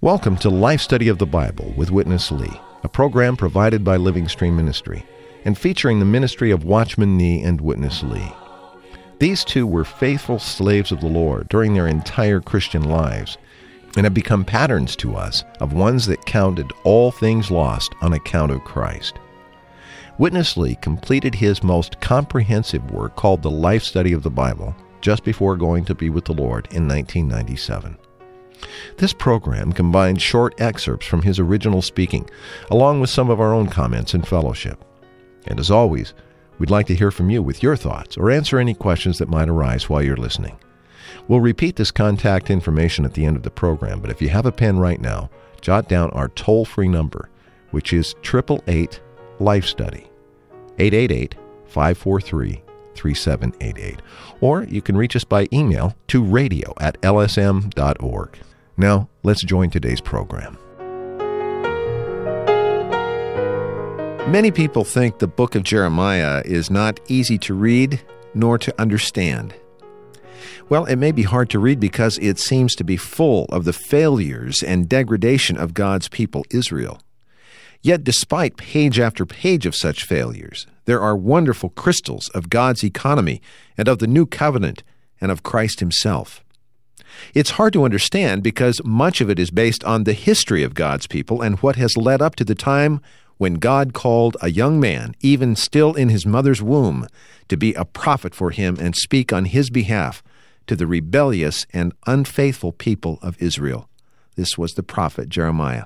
Welcome to Life Study of the Bible with Witness Lee, a program provided by Living Stream Ministry and featuring the ministry of Watchman Nee and Witness Lee. These two were faithful slaves of the Lord during their entire Christian lives and have become patterns to us of ones that counted all things lost on account of Christ. Witness Lee completed his most comprehensive work called The Life Study of the Bible just before going to be with the Lord in 1997. This program combines short excerpts from his original speaking, along with some of our own comments and fellowship. And as always, We'd like to hear from you with your thoughts or answer any questions that might arise while you're listening. We'll repeat this contact information at the end of the program, but if you have a pen right now, jot down our toll free number, which is 888 Life Study, 888 543 3788. Or you can reach us by email to radio at lsm.org. Now, let's join today's program. Many people think the book of Jeremiah is not easy to read nor to understand. Well, it may be hard to read because it seems to be full of the failures and degradation of God's people, Israel. Yet, despite page after page of such failures, there are wonderful crystals of God's economy and of the new covenant and of Christ Himself. It's hard to understand because much of it is based on the history of God's people and what has led up to the time when God called a young man, even still in his mother's womb, to be a prophet for him and speak on his behalf to the rebellious and unfaithful people of Israel. This was the prophet Jeremiah.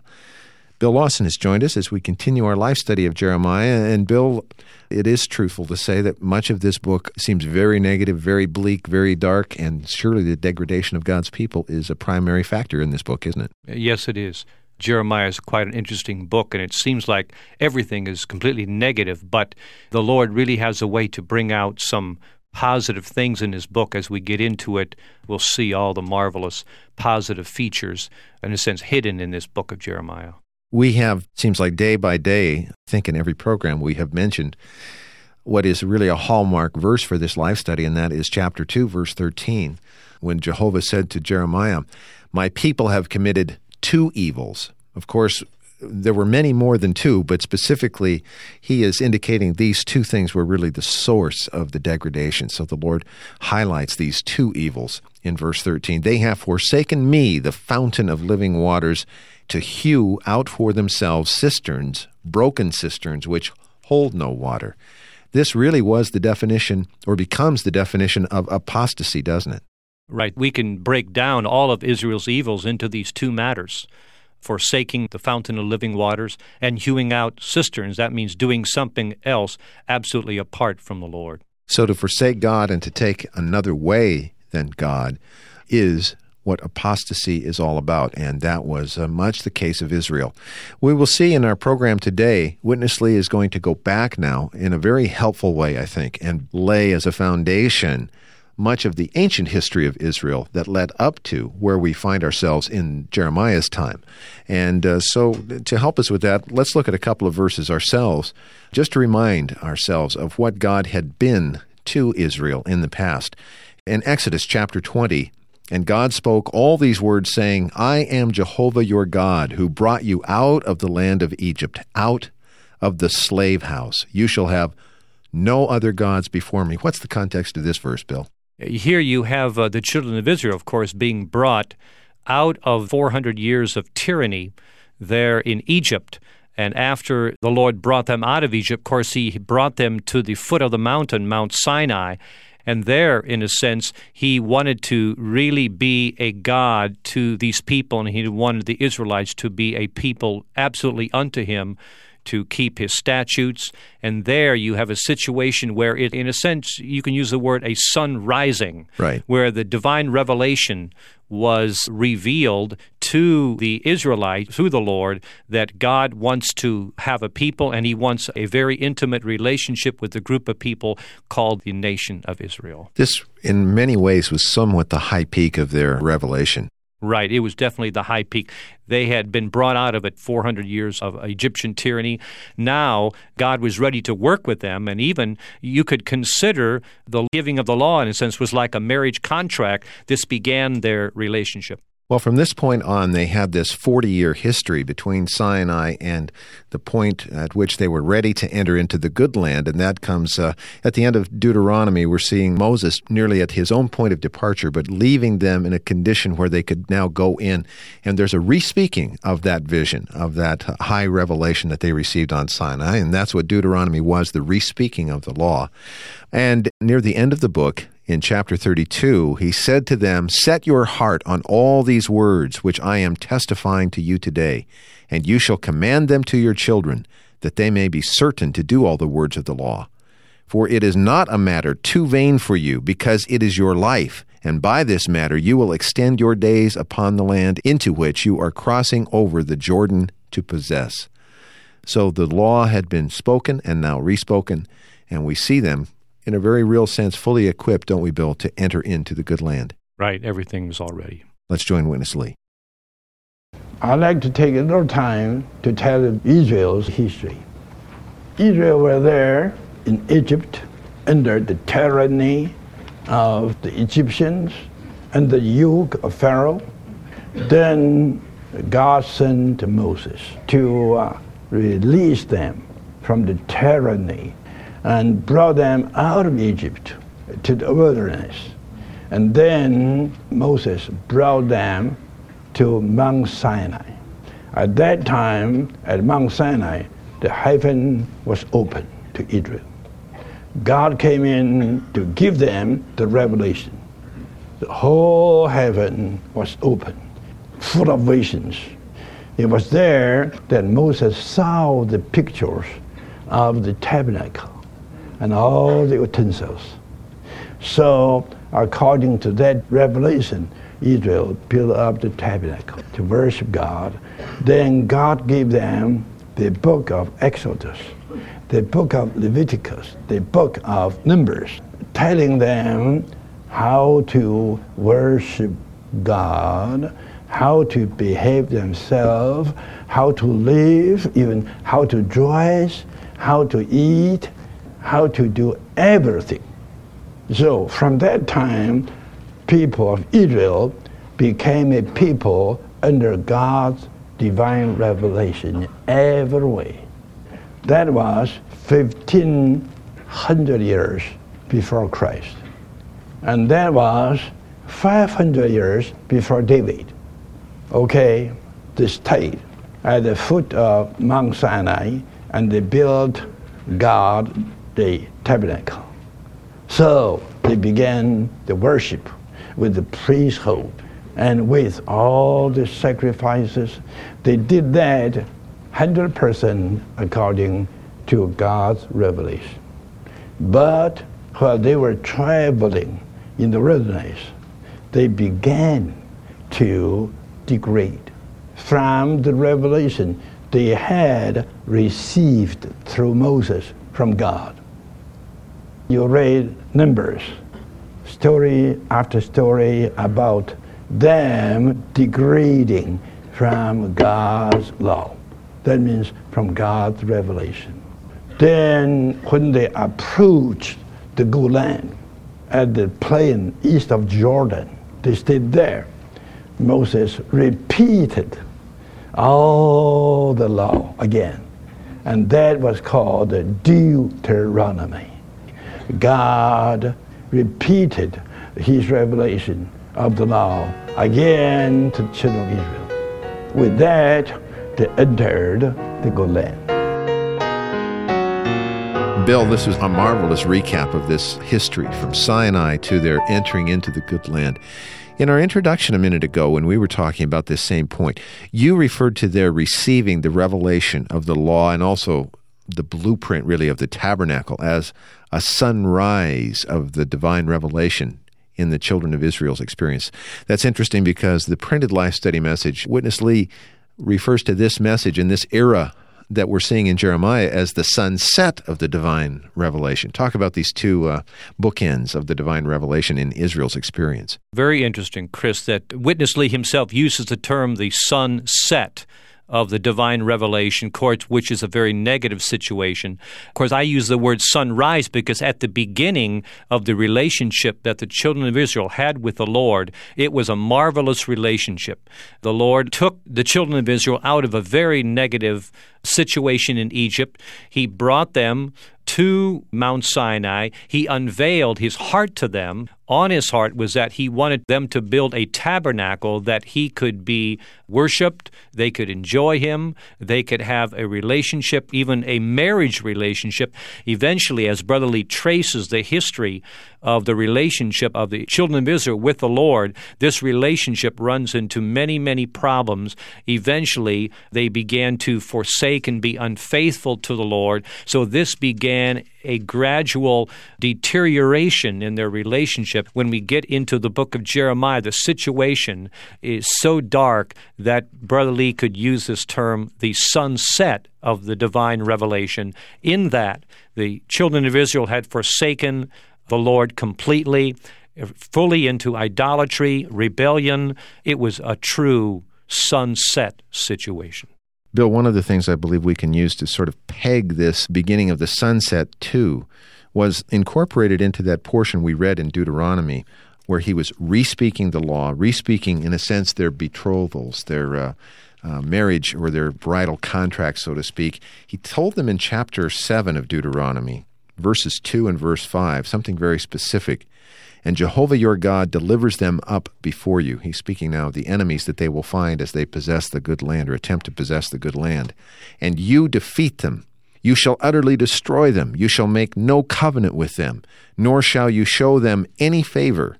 Bill Lawson has joined us as we continue our life study of Jeremiah. And Bill, it is truthful to say that much of this book seems very negative, very bleak, very dark, and surely the degradation of God's people is a primary factor in this book, isn't it? Yes, it is. Jeremiah is quite an interesting book, and it seems like everything is completely negative, but the Lord really has a way to bring out some positive things in his book. As we get into it, we'll see all the marvelous positive features, in a sense, hidden in this book of Jeremiah. We have, seems like day by day, I think in every program we have mentioned what is really a hallmark verse for this life study, and that is chapter 2, verse 13, when Jehovah said to Jeremiah, My people have committed two evils. Of course, there were many more than two, but specifically, he is indicating these two things were really the source of the degradation. So the Lord highlights these two evils in verse 13. They have forsaken me, the fountain of living waters, to hew out for themselves cisterns, broken cisterns, which hold no water. This really was the definition, or becomes the definition of apostasy, doesn't it? Right. We can break down all of Israel's evils into these two matters forsaking the fountain of living waters and hewing out cisterns. That means doing something else absolutely apart from the Lord. So to forsake God and to take another way than God is what apostasy is all about, and that was uh, much the case of Israel. We will see in our program today, Witness Lee is going to go back now in a very helpful way, I think, and lay as a foundation much of the ancient history of Israel that led up to where we find ourselves in Jeremiah's time. And uh, so, to help us with that, let's look at a couple of verses ourselves, just to remind ourselves of what God had been to Israel in the past. In Exodus chapter 20, and God spoke all these words, saying, I am Jehovah your God, who brought you out of the land of Egypt, out of the slave house. You shall have no other gods before me. What's the context of this verse, Bill? Here you have uh, the children of Israel, of course, being brought out of 400 years of tyranny there in Egypt. And after the Lord brought them out of Egypt, of course, He brought them to the foot of the mountain, Mount Sinai. And there, in a sense, He wanted to really be a God to these people, and He wanted the Israelites to be a people absolutely unto Him to keep his statutes. And there you have a situation where it, in a sense, you can use the word a sun rising, right. where the divine revelation was revealed to the Israelites through the Lord that God wants to have a people and he wants a very intimate relationship with the group of people called the nation of Israel. This, in many ways, was somewhat the high peak of their revelation. Right. It was definitely the high peak. They had been brought out of it 400 years of Egyptian tyranny. Now, God was ready to work with them. And even you could consider the giving of the law, in a sense, was like a marriage contract. This began their relationship. Well, from this point on, they had this 40 year history between Sinai and the point at which they were ready to enter into the good land. And that comes uh, at the end of Deuteronomy. We're seeing Moses nearly at his own point of departure, but leaving them in a condition where they could now go in. And there's a respeaking of that vision, of that high revelation that they received on Sinai. And that's what Deuteronomy was the respeaking of the law. And near the end of the book, in chapter 32, he said to them, Set your heart on all these words which I am testifying to you today, and you shall command them to your children, that they may be certain to do all the words of the law. For it is not a matter too vain for you, because it is your life, and by this matter you will extend your days upon the land into which you are crossing over the Jordan to possess. So the law had been spoken and now respoken, and we see them in a very real sense, fully equipped, don't we, Bill, to enter into the good land? Right. Everything's all ready. Let's join Witness Lee. I'd like to take a little time to tell Israel's history. Israel were there in Egypt under the tyranny of the Egyptians and the yoke of Pharaoh. Then God sent Moses to uh, release them from the tyranny and brought them out of Egypt to the wilderness. And then Moses brought them to Mount Sinai. At that time, at Mount Sinai, the heaven was open to Israel. God came in to give them the revelation. The whole heaven was open, full of visions. It was there that Moses saw the pictures of the tabernacle and all the utensils. So, according to that revelation, Israel built up the tabernacle to worship God. Then God gave them the book of Exodus, the book of Leviticus, the book of Numbers, telling them how to worship God, how to behave themselves, how to live, even how to dress, how to eat, how to do everything. So from that time, people of Israel became a people under God's divine revelation in every way. That was 1500 years before Christ. And that was 500 years before David. Okay, they stayed at the foot of Mount Sinai and they built God the tabernacle. So they began the worship with the priesthood and with all the sacrifices. They did that 100% according to God's revelation. But while they were traveling in the wilderness, they began to degrade from the revelation they had received through Moses from God you read Numbers, story after story about them degrading from God's law. That means from God's revelation. Then, when they approached the good land at the plain east of Jordan, they stayed there. Moses repeated all the law again. And that was called the Deuteronomy. God repeated his revelation of the law again to the children of Israel. With that, they entered the good land. Bill, this is a marvelous recap of this history from Sinai to their entering into the good land. In our introduction a minute ago, when we were talking about this same point, you referred to their receiving the revelation of the law and also the blueprint, really, of the tabernacle as a sunrise of the divine revelation in the children of Israel's experience. That's interesting because the printed life study message, Witness Lee refers to this message in this era that we're seeing in Jeremiah as the sunset of the divine revelation. Talk about these two uh, bookends of the divine revelation in Israel's experience. Very interesting, Chris, that Witness Lee himself uses the term the sunset of the divine revelation courts, which is a very negative situation. Of course, I use the word sunrise because at the beginning of the relationship that the children of Israel had with the Lord, it was a marvelous relationship. The Lord took the children of Israel out of a very negative situation in Egypt. He brought them to Mount Sinai. He unveiled his heart to them. On his heart was that he wanted them to build a tabernacle that he could be worshiped, they could enjoy him, they could have a relationship, even a marriage relationship. Eventually, as Brother Lee traces the history of the relationship of the children of Israel with the Lord, this relationship runs into many, many problems. Eventually, they began to forsake and be unfaithful to the Lord. So, this began a gradual deterioration in their relationship. When we get into the book of Jeremiah, the situation is so dark that Brother Lee could use this term, the sunset of the divine revelation, in that the children of Israel had forsaken the Lord completely, fully into idolatry, rebellion. It was a true sunset situation. Bill, one of the things I believe we can use to sort of peg this beginning of the sunset too was incorporated into that portion we read in Deuteronomy where he was respeaking the law, respeaking, in a sense, their betrothals, their uh, uh, marriage or their bridal contract, so to speak. He told them in chapter 7 of Deuteronomy verses 2 and verse 5, something very specific. And Jehovah your God delivers them up before you. He's speaking now of the enemies that they will find as they possess the good land or attempt to possess the good land. And you defeat them. You shall utterly destroy them. You shall make no covenant with them, nor shall you show them any favor.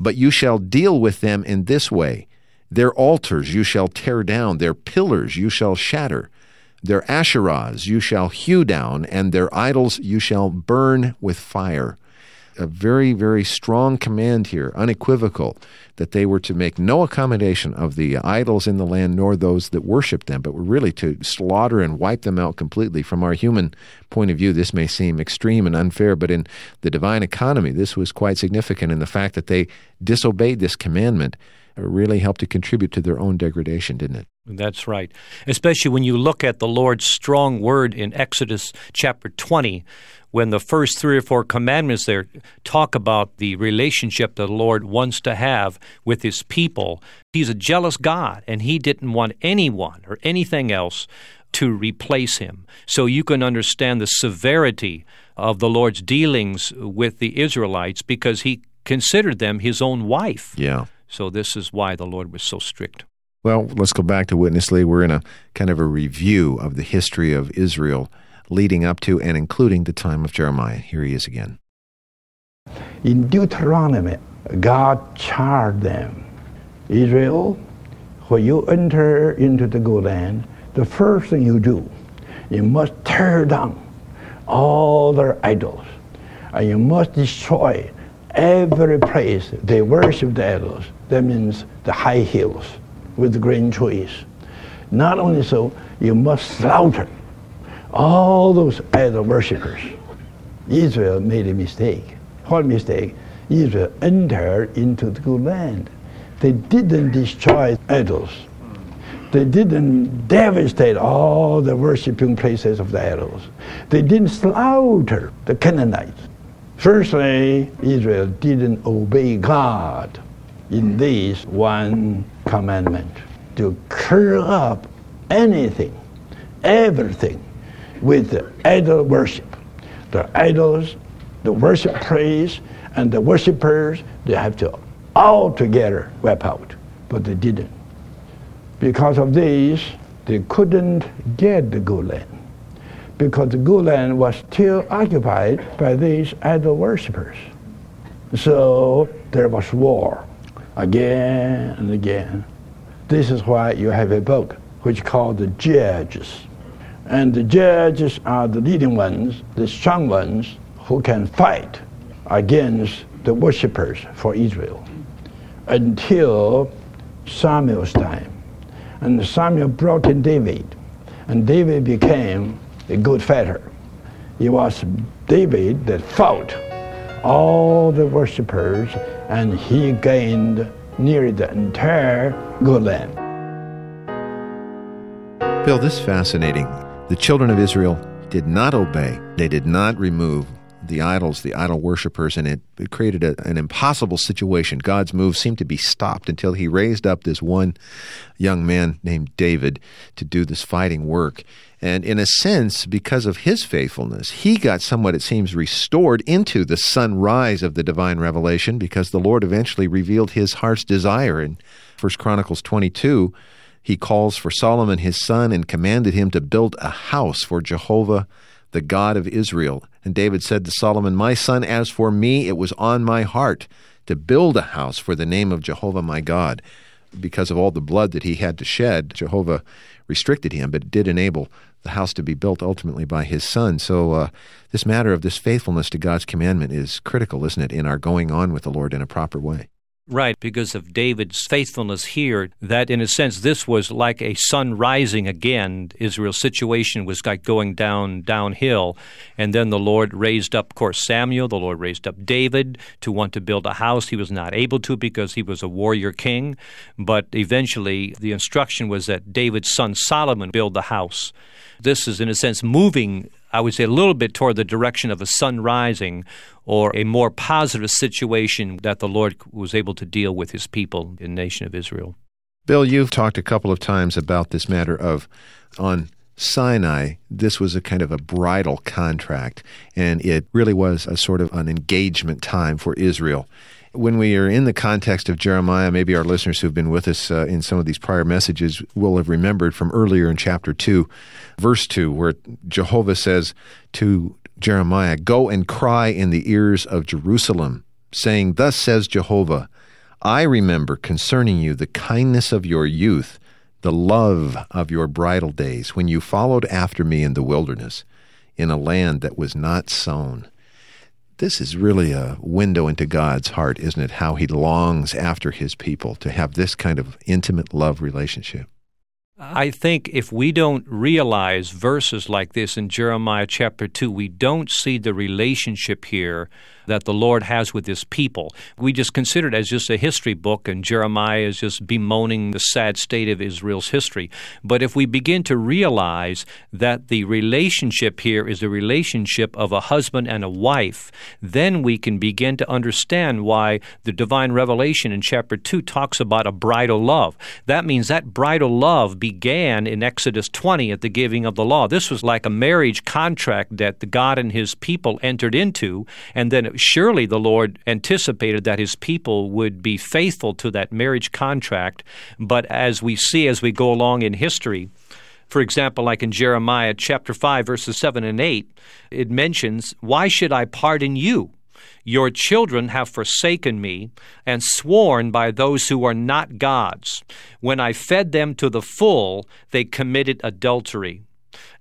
But you shall deal with them in this way Their altars you shall tear down, their pillars you shall shatter. Their Asherahs you shall hew down, and their idols you shall burn with fire. A very, very strong command here, unequivocal, that they were to make no accommodation of the idols in the land nor those that worship them, but were really to slaughter and wipe them out completely. From our human point of view, this may seem extreme and unfair, but in the divine economy, this was quite significant in the fact that they disobeyed this commandment really helped to contribute to their own degradation, didn't it? That's right. Especially when you look at the Lord's strong word in Exodus chapter 20, when the first three or four commandments there talk about the relationship that the Lord wants to have with his people. He's a jealous God, and he didn't want anyone or anything else to replace him. So you can understand the severity of the Lord's dealings with the Israelites because he considered them his own wife. Yeah. So this is why the Lord was so strict. Well, let's go back to Witness Lee. We're in a kind of a review of the history of Israel leading up to and including the time of Jeremiah. Here he is again. In Deuteronomy, God charged them Israel, when you enter into the good land, the first thing you do, you must tear down all their idols, and you must destroy every place they worship the idols. That means the high hills with the green trees. Not only so, you must slaughter all those idol worshippers. Israel made a mistake. What mistake? Israel entered into the good land. They didn't destroy idols. They didn't devastate all the worshiping places of the idols. They didn't slaughter the Canaanites. Firstly, Israel didn't obey God in this one commandment to clear up anything, everything with the idol worship. The idols, the worship praise, and the worshippers, they have to all together wipe out. But they didn't. Because of this, they couldn't get the good land because the good land was still occupied by these idol worshippers. So there was war again and again. This is why you have a book which called the Judges. And the judges are the leading ones, the strong ones who can fight against the worshippers for Israel until Samuel's time. And Samuel brought in David And David became a good fighter. It was David that fought all the worshippers, and he gained nearly the entire Golan. Bill, this is fascinating. The children of Israel did not obey. They did not remove the idols, the idol worshippers, and it, it created a, an impossible situation. God's move seemed to be stopped until he raised up this one young man named David to do this fighting work. And in a sense, because of his faithfulness, he got somewhat, it seems, restored into the sunrise of the divine revelation because the Lord eventually revealed his heart's desire. In 1 Chronicles 22, he calls for Solomon his son and commanded him to build a house for Jehovah the God of Israel. And David said to Solomon, My son, as for me, it was on my heart to build a house for the name of Jehovah my God. Because of all the blood that he had to shed, Jehovah restricted him, but did enable the house to be built ultimately by his son. So, uh, this matter of this faithfulness to God's commandment is critical, isn't it, in our going on with the Lord in a proper way? Right, because of David's faithfulness here, that in a sense this was like a sun rising again. Israel's situation was like going down downhill. And then the Lord raised up, of course, Samuel. The Lord raised up David to want to build a house. He was not able to because he was a warrior king. But eventually the instruction was that David's son Solomon build the house. This is, in a sense, moving I would say, a little bit toward the direction of a sun rising or a more positive situation that the Lord was able to deal with his people in the nation of Israel. Bill, you've talked a couple of times about this matter of on Sinai, this was a kind of a bridal contract, and it really was a sort of an engagement time for Israel when we are in the context of Jeremiah, maybe our listeners who've been with us uh, in some of these prior messages will have remembered from earlier in chapter 2, verse 2, where Jehovah says to Jeremiah, Go and cry in the ears of Jerusalem, saying, Thus says Jehovah, I remember concerning you the kindness of your youth, the love of your bridal days, when you followed after me in the wilderness, in a land that was not sown this is really a window into God's heart, isn't it? How he longs after his people to have this kind of intimate love relationship. I think if we don't realize verses like this in Jeremiah chapter 2, we don't see the relationship here that the Lord has with his people. We just consider it as just a history book, and Jeremiah is just bemoaning the sad state of Israel's history. But if we begin to realize that the relationship here is a relationship of a husband and a wife, then we can begin to understand why the divine revelation in chapter 2 talks about a bridal love. That means that bridal love began in Exodus 20 at the giving of the law. This was like a marriage contract that God and his people entered into, and then surely the Lord anticipated that his people would be faithful to that marriage contract. But as we see as we go along in history, for example, like in Jeremiah chapter 5, verses 7 and 8, it mentions, Why should I pardon you? Your children have forsaken me and sworn by those who are not gods. When I fed them to the full, they committed adultery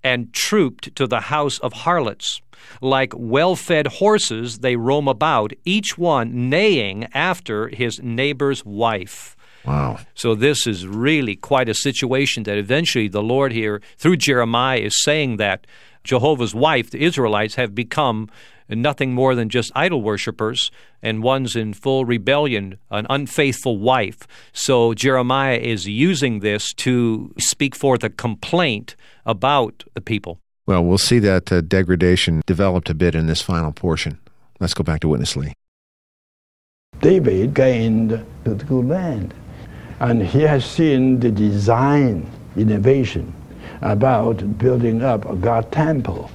and trooped to the house of harlots. Like well fed horses, they roam about, each one neighing after his neighbor's wife. Wow. So this is really quite a situation that eventually the Lord here, through Jeremiah, is saying that Jehovah's wife, the Israelites, have become nothing more than just idol worshippers, and one's in full rebellion, an unfaithful wife. So Jeremiah is using this to speak forth a complaint about the people. Well, we'll see that uh, degradation developed a bit in this final portion. Let's go back to Witness Lee. David gained the good land, and he has seen the design innovation about building up a God temple.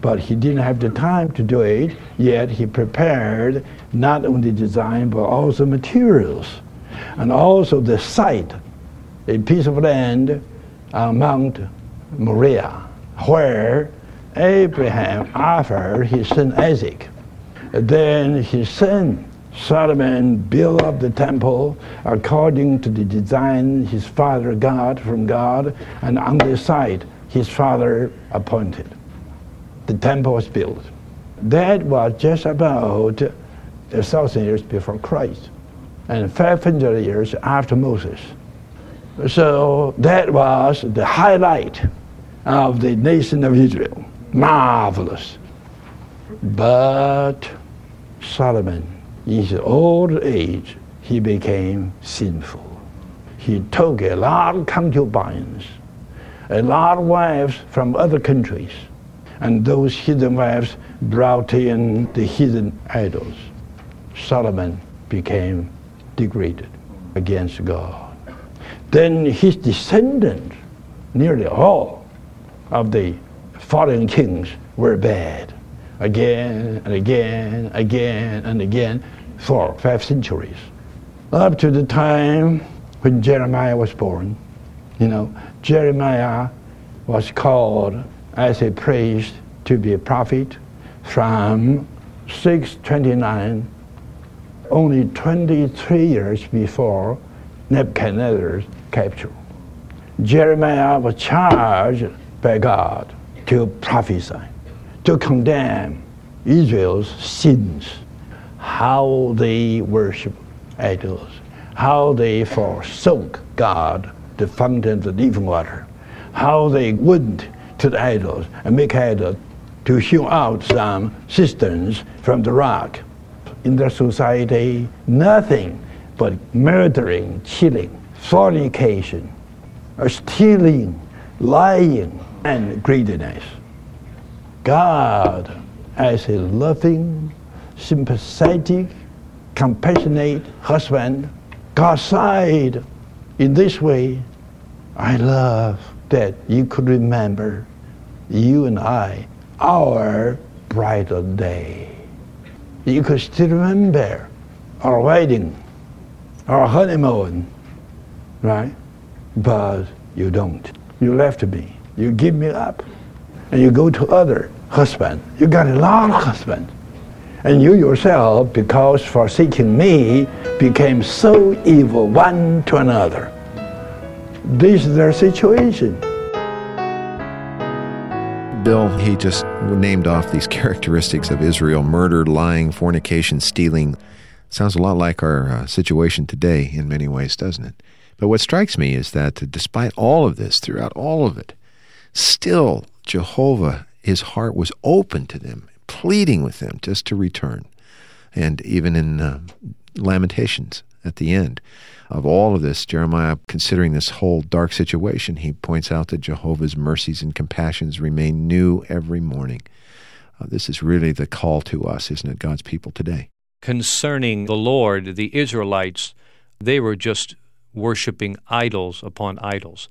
But he didn't have the time to do it, yet he prepared not only design but also materials and also the site, a piece of land on Mount Moriah where Abraham offered his son Isaac. Then his son Solomon built up the temple according to the design his father got from God, and on the site his father appointed. The temple was built. That was just about a thousand years before Christ, and 500 years after Moses. So that was the highlight of the nation of Israel. Marvelous. But Solomon, in his old age, he became sinful. He took a lot of concubines, a lot of wives from other countries, and those hidden wives brought in the hidden idols. Solomon became degraded against God. Then his descendants, nearly all of the fallen kings, were bad again and again, again and again for five centuries. Up to the time when Jeremiah was born. You know, Jeremiah was called as a priest to be a prophet from 629, only 23 years before Nebuchadnezzar's capture. Jeremiah was charged by God to prophesy to condemn Israel's sins, how they worship idols, how they forsook God, the fountain of living water, how they went to the idols and make idols to hew out some cisterns from the rock. In their society, nothing but murdering, killing, fornication, stealing, lying, and greediness. God, as a loving, sympathetic, compassionate husband, God sighed in this way. I love that you could remember you and I, our bridal day. You could still remember our wedding, our honeymoon, right? But you don't. You left me. You give me up. And you go to other husband. You got a lot of husbands. And you yourself, because forsaking me, became so evil one to another. This is their situation. Bill, he just named off these characteristics of Israel murder, lying, fornication, stealing. Sounds a lot like our uh, situation today in many ways, doesn't it? But what strikes me is that despite all of this, throughout all of it, still Jehovah, his heart was open to them, pleading with them just to return. And even in uh, Lamentations at the end of all of this, Jeremiah, considering this whole dark situation, he points out that Jehovah's mercies and compassions remain new every morning. Uh, this is really the call to us, isn't it, God's people today? Concerning the Lord, the Israelites, they were just worshiping idols upon idols.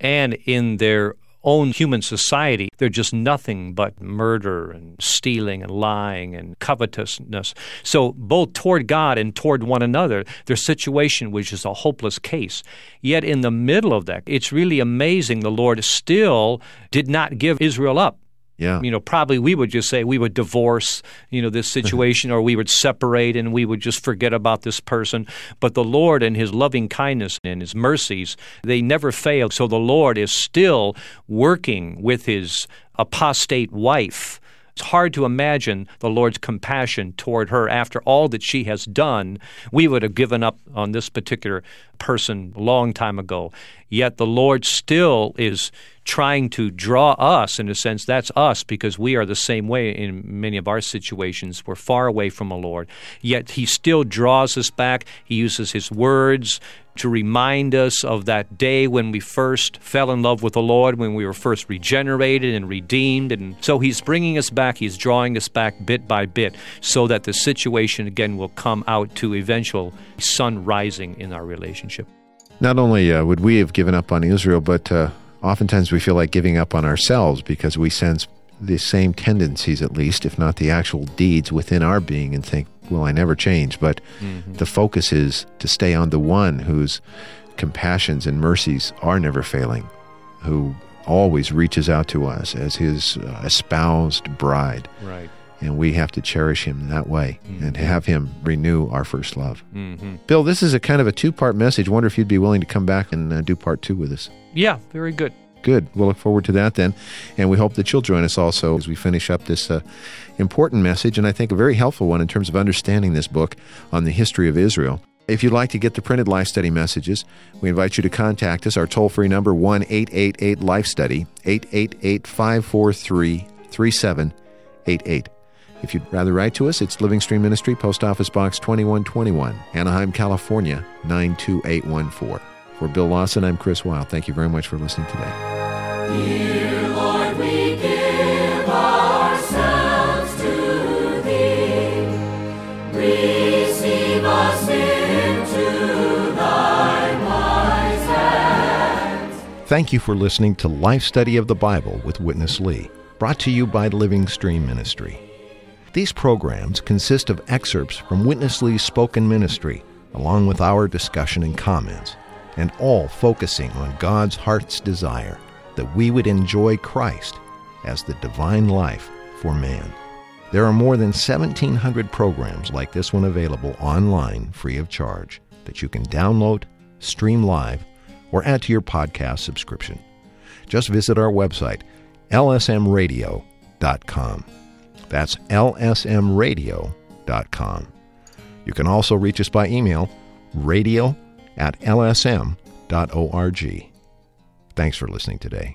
And in their own human society, they're just nothing but murder and stealing and lying and covetousness. So, both toward God and toward one another, their situation was just a hopeless case. Yet, in the middle of that, it's really amazing the Lord still did not give Israel up. Yeah. You know, probably we would just say we would divorce, you know, this situation or we would separate and we would just forget about this person. But the Lord and his loving kindness and his mercies, they never fail. So the Lord is still working with his apostate wife. It's hard to imagine the Lord's compassion toward her after all that she has done. We would have given up on this particular person a long time ago. Yet the Lord still is trying to draw us, in a sense, that's us because we are the same way in many of our situations. We're far away from the Lord. Yet He still draws us back. He uses His words to remind us of that day when we first fell in love with the Lord, when we were first regenerated and redeemed. And so He's bringing us back, He's drawing us back bit by bit so that the situation again will come out to eventual sun rising in our relationship. Not only uh, would we have given up on Israel, but uh, oftentimes we feel like giving up on ourselves because we sense the same tendencies, at least, if not the actual deeds within our being, and think, well, I never change. But mm-hmm. the focus is to stay on the one whose compassions and mercies are never failing, who always reaches out to us as his uh, espoused bride. Right. And we have to cherish him that way mm-hmm. and have him renew our first love. Mm-hmm. Bill, this is a kind of a two part message. Wonder if you'd be willing to come back and uh, do part two with us. Yeah, very good. Good. We'll look forward to that then. And we hope that you'll join us also as we finish up this uh, important message, and I think a very helpful one in terms of understanding this book on the history of Israel. If you'd like to get the printed Life Study messages, we invite you to contact us. Our toll free number, 1 888 Life Study, 888 543 3788. If you'd rather write to us, it's Living Stream Ministry, Post Office Box 2121, Anaheim, California 92814. For Bill Lawson, I'm Chris Wild. Thank you very much for listening today. Lord, we give ourselves to Thee. Receive us into Thy wise hands. Thank you for listening to Life Study of the Bible with Witness Lee, brought to you by Living Stream Ministry. These programs consist of excerpts from Witness Lee's spoken ministry, along with our discussion and comments, and all focusing on God's heart's desire that we would enjoy Christ as the divine life for man. There are more than 1,700 programs like this one available online free of charge that you can download, stream live, or add to your podcast subscription. Just visit our website, lsmradio.com. That's lsmradio.com. You can also reach us by email, radio at lsm.org. Thanks for listening today.